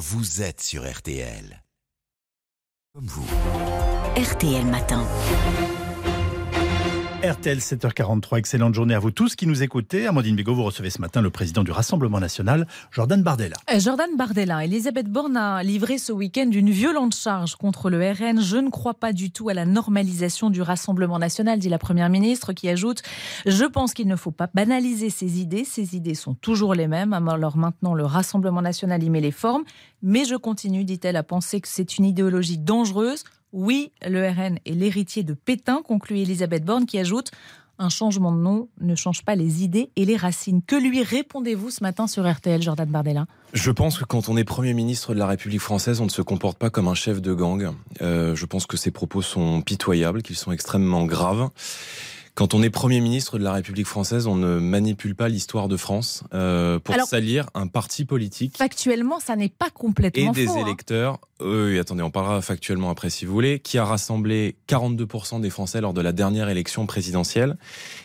vous êtes sur RTL. Comme vous. RTL Matin. RTL 7h43, excellente journée à vous tous qui nous écoutez. Amandine Bigot, vous recevez ce matin le président du Rassemblement national, Jordan Bardella. Euh, Jordan Bardella, Elisabeth Borne a livré ce week-end une violente charge contre le RN. Je ne crois pas du tout à la normalisation du Rassemblement national, dit la Première ministre, qui ajoute Je pense qu'il ne faut pas banaliser ces idées. Ces idées sont toujours les mêmes. Alors maintenant, le Rassemblement national y met les formes. Mais je continue, dit-elle, à penser que c'est une idéologie dangereuse oui, le RN est l'héritier de Pétain, conclut Elisabeth Borne, qui ajoute un changement de nom ne change pas les idées et les racines. Que lui répondez-vous ce matin sur RTL, Jordan Bardella? Je pense que quand on est Premier ministre de la République française, on ne se comporte pas comme un chef de gang. Euh, je pense que ses propos sont pitoyables, qu'ils sont extrêmement graves. Quand on est Premier ministre de la République française, on ne manipule pas l'histoire de France euh, pour Alors, salir un parti politique Factuellement, ça n'est pas et complètement des faux. hein. électeurs. Oui, attendez, on parlera factuellement après si vous voulez, qui a rassemblé 42% des Français lors de la dernière élection présidentielle.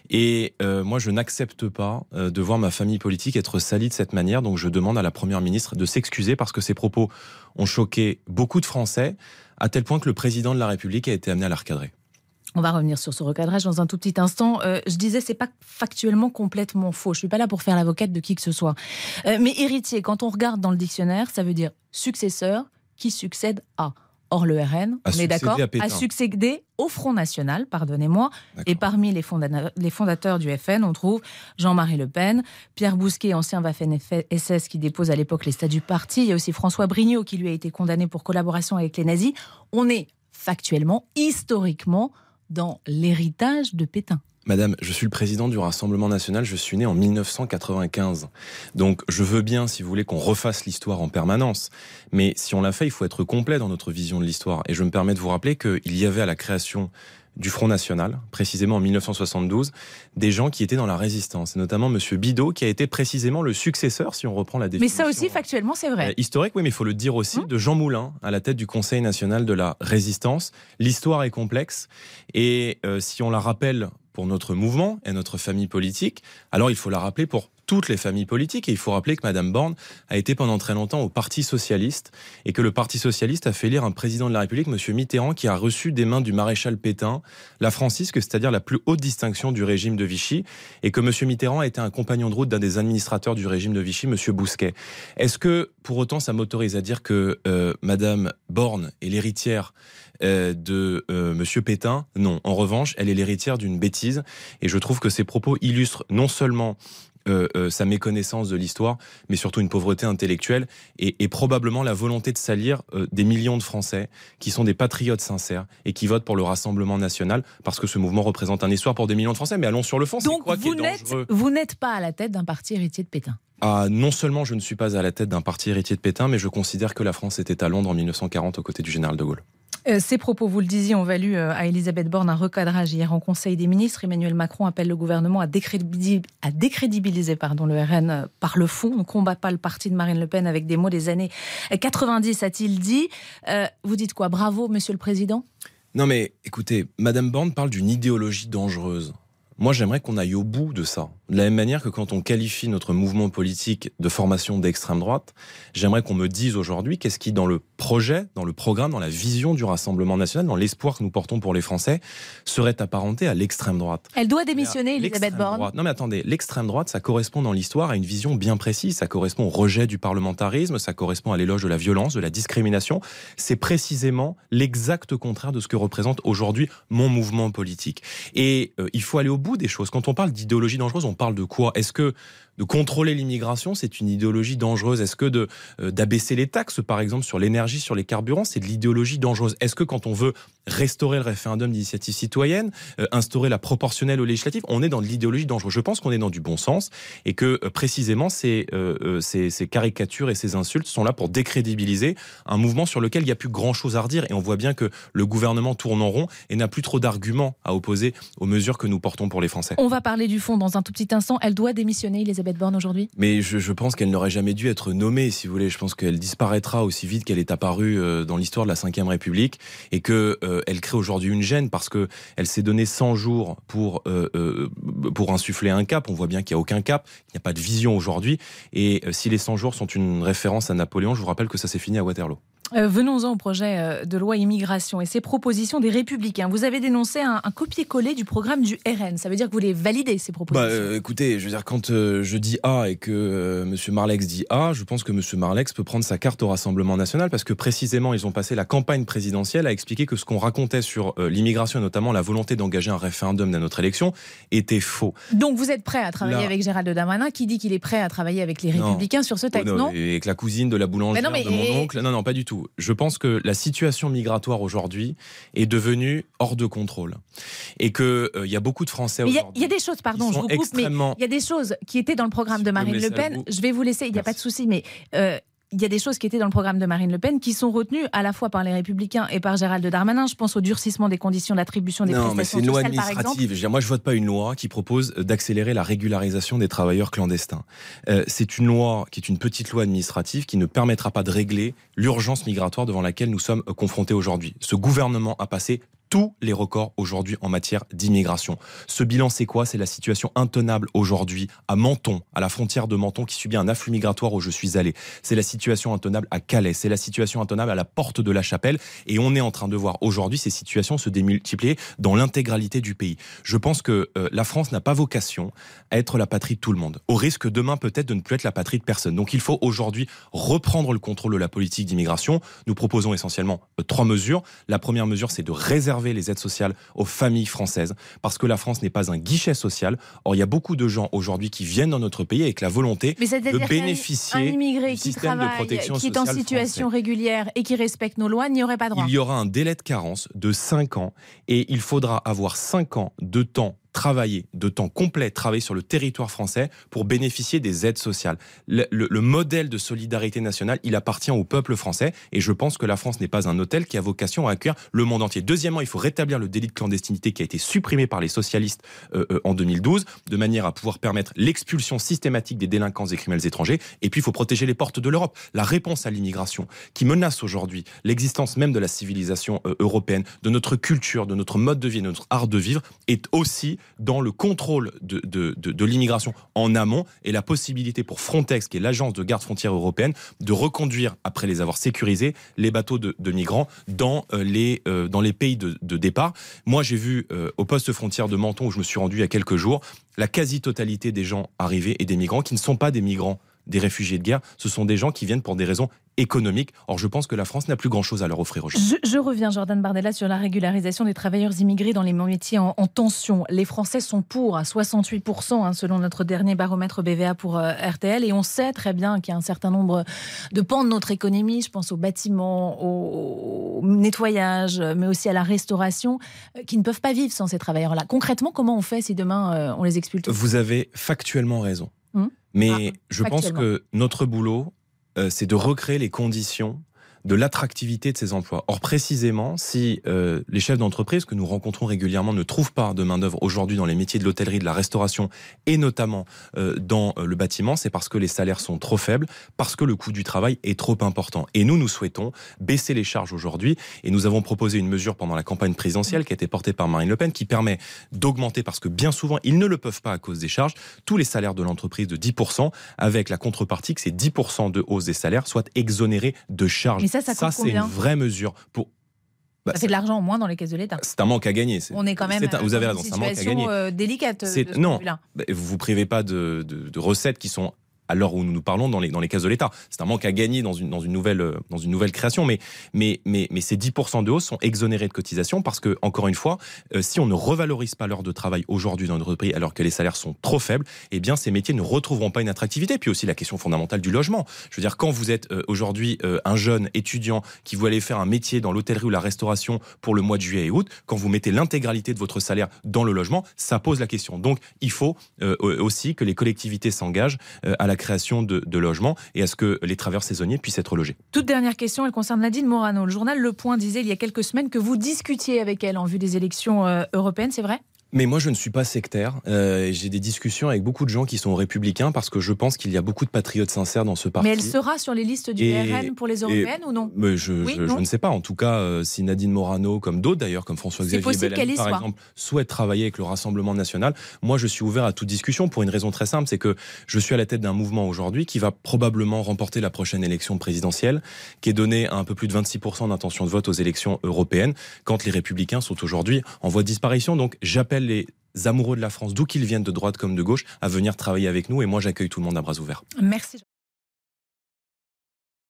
Et euh, moi, je n'accepte pas euh, de voir ma famille politique être salie de cette manière. Donc, je demande à la Première ministre de s'excuser parce que ses propos ont choqué beaucoup de Français, à tel point que le président de la République a été amené à la recadrer. On va revenir sur ce recadrage dans un tout petit instant. Euh, je disais, c'est pas factuellement complètement faux. Je suis pas là pour faire l'avocate de qui que ce soit. Euh, mais héritier, quand on regarde dans le dictionnaire, ça veut dire successeur qui succède à. Or, le RN, on est d'accord, a succédé au Front National, pardonnez-moi. Et parmi les, fonda- les fondateurs du FN, on trouve Jean-Marie Le Pen, Pierre Bousquet, ancien Waffen-SS qui dépose à l'époque les statuts du parti. Il y a aussi François Brignot qui lui a été condamné pour collaboration avec les nazis. On est factuellement, historiquement, dans l'héritage de Pétain. Madame, je suis le président du Rassemblement national, je suis né en 1995. Donc je veux bien, si vous voulez, qu'on refasse l'histoire en permanence. Mais si on l'a fait, il faut être complet dans notre vision de l'histoire. Et je me permets de vous rappeler qu'il y avait à la création du Front National, précisément en 1972, des gens qui étaient dans la résistance, et notamment Monsieur Bidot, qui a été précisément le successeur, si on reprend la Mais définition. ça aussi, factuellement, c'est Euh, vrai. historique, oui, mais il faut le dire aussi, Hum. de Jean Moulin à la tête du Conseil national de la résistance. L'histoire est complexe et euh, si on la rappelle pour notre mouvement et notre famille politique, alors il faut la rappeler pour toutes les familles politiques. Et il faut rappeler que Madame Borne a été pendant très longtemps au Parti socialiste et que le Parti socialiste a fait élire un président de la République, Monsieur Mitterrand, qui a reçu des mains du maréchal Pétain la francisque, c'est-à-dire la plus haute distinction du régime de Vichy, et que Monsieur Mitterrand a été un compagnon de route d'un des administrateurs du régime de Vichy, Monsieur Bousquet. Est-ce que pour autant ça m'autorise à dire que euh, Madame Borne est l'héritière euh, de euh, Monsieur Pétain Non. En revanche, elle est l'héritière d'une bêtise, et je trouve que ces propos illustrent non seulement euh, euh, sa méconnaissance de l'histoire, mais surtout une pauvreté intellectuelle et, et probablement la volonté de salir euh, des millions de Français qui sont des patriotes sincères et qui votent pour le Rassemblement national parce que ce mouvement représente un histoire pour des millions de Français. Mais allons sur le fond, Donc, quoi vous n'êtes, vous n'êtes pas à la tête d'un parti héritier de Pétain. ah, Non seulement je ne suis pas à la tête d'un parti héritier de Pétain, mais je considère que la France était à Londres en 1940 aux côtés du général de Gaulle. Euh, ces propos, vous le disiez, ont valu euh, à Elisabeth Borne un recadrage hier en Conseil des ministres. Emmanuel Macron appelle le gouvernement à, décrédibiliser, pardon, le RN euh, par le fond. On ne combat pas le parti de Marine Le Pen avec des mots des années 90, a-t-il dit. Vous dites quoi? Bravo, monsieur le Président Non mais écoutez, Madame Borne parle d'une idéologie dangereuse. Moi, j'aimerais qu'on aille au bout de ça. De la même manière que quand on qualifie notre mouvement politique de formation d'extrême droite, j'aimerais qu'on me dise aujourd'hui qu'est-ce qui, dans le projet, dans le programme, dans la vision du Rassemblement national, dans l'espoir que nous portons pour les Français, serait apparenté à l'extrême droite. Elle doit démissionner, Elisabeth Borne. droite- Non mais attendez, l'extrême droite, ça correspond dans l'histoire à une vision bien précise. Ça correspond au rejet du parlementarisme, ça correspond à l'éloge de la violence, de la discrimination. C'est précisément l'exact contraire de ce que représente aujourd'hui mon mouvement politique. Et euh, il faut aller au bout des choses. Quand on parle d'idéologie dangereuse, on parle de quoi? Est-ce que de contrôler l'immigration, c'est une idéologie dangereuse? Est-ce que euh, d'abaisser les taxes, par exemple, sur l'énergie, sur les carburants, c'est de l'idéologie dangereuse Est-ce que quand on veut restaurer le référendum d'initiative citoyenne, euh, instaurer la proportionnelle aux législatives, on est dans de l'idéologie dangereuse? Je pense qu'on est dans du bon sens et que euh, précisément ces, euh, euh, ces, ces caricatures et ces insultes sont là pour décrédibiliser un mouvement sur lequel il n'y a plus grand-chose à redire et on voit bien que le gouvernement tourne en rond et n'a plus trop d'arguments à opposer aux mesures que nous portons pour pour les Français. On va parler du fond dans un tout petit instant. Elle doit démissionner, Elisabeth Borne, aujourd'hui Mais je, je pense qu'elle n'aurait jamais dû être nommée, si vous voulez. Je pense qu'elle disparaîtra aussi vite qu'elle est apparue euh, dans l'histoire de la Ve République et que euh, elle crée aujourd'hui une gêne parce que elle s'est donné 100 jours pour euh, pour insuffler un cap. On voit bien qu'il n'y a aucun cap, il n'y a pas de vision aujourd'hui. Et si les 100 jours sont une référence à Napoléon, je vous rappelle que ça s'est fini à Waterloo. Euh, Venons-en au projet euh, de loi immigration et ses propositions des Républicains. Vous avez dénoncé un, un copier-coller du programme du RN. Ça veut dire que vous les validez, ces Bah, propositions euh, écoutez, je veux dire, quand euh, je dis A et que Monsieur Marlex dit A, je pense que Monsieur Marlex peut prendre sa carte au Rassemblement national parce que précisément, ils ont passé la campagne présidentielle à expliquer que ce qu'on racontait sur l'immigration, et notamment la volonté d'engager un référendum dans notre élection, était faux. Donc vous êtes prêt à travailler avec Gérald Darmanin, qui dit qu'il est prêt à travailler avec les Non. Républicains sur ce texte, Oh, non et avec la cousine de la boulangère non, mais- de mon oncle. Non, non, pas du tout. Je pense que la situation migratoire aujourd'hui est devenue hors de contrôle et que euh, il y a beaucoup de Français Mais Il y, a- aujourd'hui. il y a des choses, pardon, qui je vous coupe, mais il y a des choses qui étaient dans le programme de Marine Le Pen. Je vais vous laisser, il n'y a Merci. pas de souci, mais euh, il y a des choses qui étaient dans le programme de Marine Le Pen qui sont retenues à la fois par les Républicains et par Gérald Darmanin. Je pense au durcissement des conditions d'attribution des Non, mais prestations c'est une loi administrative. Je dire, moi, je vote pas une loi qui propose d'accélérer la régularisation des travailleurs clandestins. Euh, c'est une loi qui est une petite loi administrative qui ne permettra pas de régler l'urgence migratoire devant laquelle nous sommes confrontés aujourd'hui. Ce gouvernement a passé tous les records aujourd'hui en matière d'immigration. Ce bilan, c'est quoi? C'est la situation intenable aujourd'hui à Menton, à la frontière de Menton, qui subit un afflux migratoire où je suis allé. C'est la situation intenable à Calais. C'est la situation intenable à la porte de la Chapelle. Et on est en train de voir aujourd'hui ces situations se démultiplier dans l'intégralité du pays. Je pense que euh, la France n'a pas vocation à être la patrie de tout le monde, au risque demain peut-être de ne plus être la patrie de personne. Donc il faut aujourd'hui reprendre le contrôle de la politique d'immigration. Nous proposons essentiellement euh, trois mesures. La première mesure, c'est de réserver les aides sociales aux familles françaises, parce que la France n'est pas un guichet social. Or, il y a beaucoup de gens aujourd'hui qui viennent dans notre pays avec la volonté de bénéficier un immigré du qui système de travaille, protection qui est en situation français. régulière et qui respecte nos lois n'y aurait pas droit. Il y aura un délai de carence de 5 ans et il faudra avoir 5 ans de temps travailler, de temps complet, travailler sur le territoire français pour bénéficier des aides sociales. Le, le- le modèle de solidarité nationale, il appartient au peuple français et je pense que la France n'est pas un hôtel qui a vocation à accueillir le monde entier. Deuxièmement, il faut rétablir le délit de clandestinité qui a été supprimé par les socialistes euh, euh, en 2012 de manière à pouvoir permettre l'expulsion systématique des délinquants et criminels étrangers. Et puis, il faut protéger les portes de l'Europe. La réponse à l'immigration qui menace aujourd'hui l'existence même de la civilisation euh, européenne, de notre culture, de notre mode de vie, de notre art de vivre, est aussi dans le contrôle de, de, de, l'immigration en amont et la possibilité pour Frontex, qui est l'agence de garde frontière européenne, de reconduire, après les avoir sécurisés, les bateaux de, migrants dans, euh, les, euh, dans les pays de, de départ. Moi, j'ai vu euh, au poste frontière de Menton, où je me suis rendu il y a quelques jours, la quasi-totalité des gens arrivés et des migrants qui ne sont pas des migrants des réfugiés de guerre, ce sont des gens qui viennent pour des raisons économiques. Or, je pense que la France n'a plus grand-chose à leur offrir aujourd'hui. Je, je reviens, Jordan Bardella, sur la régularisation des travailleurs immigrés dans les métiers en, en tension. Les Français sont pour à 68%, hein, selon notre dernier baromètre BVA pour euh, RTL. Et on sait très bien qu'il y a un certain nombre de pans de notre économie, je pense aux bâtiments, au, au nettoyage, mais aussi à la restauration, euh, qui ne peuvent pas vivre sans ces travailleurs-là. Concrètement, comment on fait si demain euh, on les expulse Vous avez factuellement raison. Hum? Mais Ah, je pense que notre boulot, euh, c'est de recréer les conditions de l'attractivité de ces emplois. Or, précisément, si euh, les chefs d'entreprise que nous rencontrons régulièrement ne trouvent pas de main-d'œuvre aujourd'hui dans les métiers de l'hôtellerie, de la restauration et notamment euh, dans euh, le bâtiment, c'est parce que les salaires sont trop faibles, parce que le coût du travail est trop important. Et nous, nous souhaitons baisser les charges aujourd'hui et nous avons proposé une mesure pendant la campagne présidentielle qui a été portée par Marine Le Pen qui permet d'augmenter, parce que bien souvent, ils ne le peuvent pas à cause des charges, tous les salaires de l'entreprise de 10%, avec la contrepartie que ces 10% de hausse des salaires soient exonérés de charges. Ça, ça coûte c'est combien une vraie mesure pour. Bah, Ça fait de l'argent en moins dans les caisses de l'État. c'est un manque à gagner. On est quand même un- vous avez raison, c'est un manque à gagner. euh, délicate. de C'est- ce non. de. Bah, Vous vous privez pas de, de- de recettes qui sont à l'heure où nous nous parlons dans les, dans les caisses de l'État. C'est un manque à gagner dans une, dans une, nouvelle, euh, dans une nouvelle création. Mais, mais, mais, mais ces 10% de hausse sont exonérés de cotisation parce que, encore une fois, euh, si on ne revalorise pas l'heure de travail aujourd'hui dans notre pays alors que les salaires sont trop faibles, eh bien, ces métiers ne retrouveront pas une attractivité. Puis aussi la question fondamentale du logement. Je veux dire, quand vous êtes euh, aujourd'hui un jeune étudiant qui veut aller faire un métier dans l'hôtellerie ou la restauration pour le mois de juillet et août, quand vous mettez l'intégralité de votre salaire dans le logement, ça pose la question. Donc, il faut aussi que les collectivités s'engagent à la création de, de logements et à ce que les travailleurs saisonniers puissent être logés. Toute dernière question, elle concerne Nadine Morano. Le journal Le Point disait il y a quelques semaines que vous discutiez avec elle en vue des élections euh, européennes, c'est vrai? Mais moi, je ne suis pas sectaire. Euh, J'ai des discussions avec beaucoup de gens qui sont républicains parce que je pense qu'il y a beaucoup de patriotes sincères dans ce parti. Mais elle sera sur les listes du Et- RN pour les européennes ou non? Mais je, Oui, je- non? je ne sais pas. En tout cas, euh, si Nadine Morano, comme d'autres d'ailleurs, comme François-Xavier Bellamy, par soit. exemple, souhaite travailler avec le Rassemblement national, moi je suis ouvert à toute discussion pour une raison très simple, c'est que je suis à la tête d'un mouvement aujourd'hui qui va probablement remporter la prochaine élection présidentielle, qui est donnée à un peu plus de 26% d'intention de vote aux élections européennes, quand les républicains sont aujourd'hui en voie de disparition. Donc les amoureux de la France, d'où qu'ils viennent, de droite comme de gauche, à venir travailler avec nous et moi j'accueille tout le monde à bras ouverts. Merci.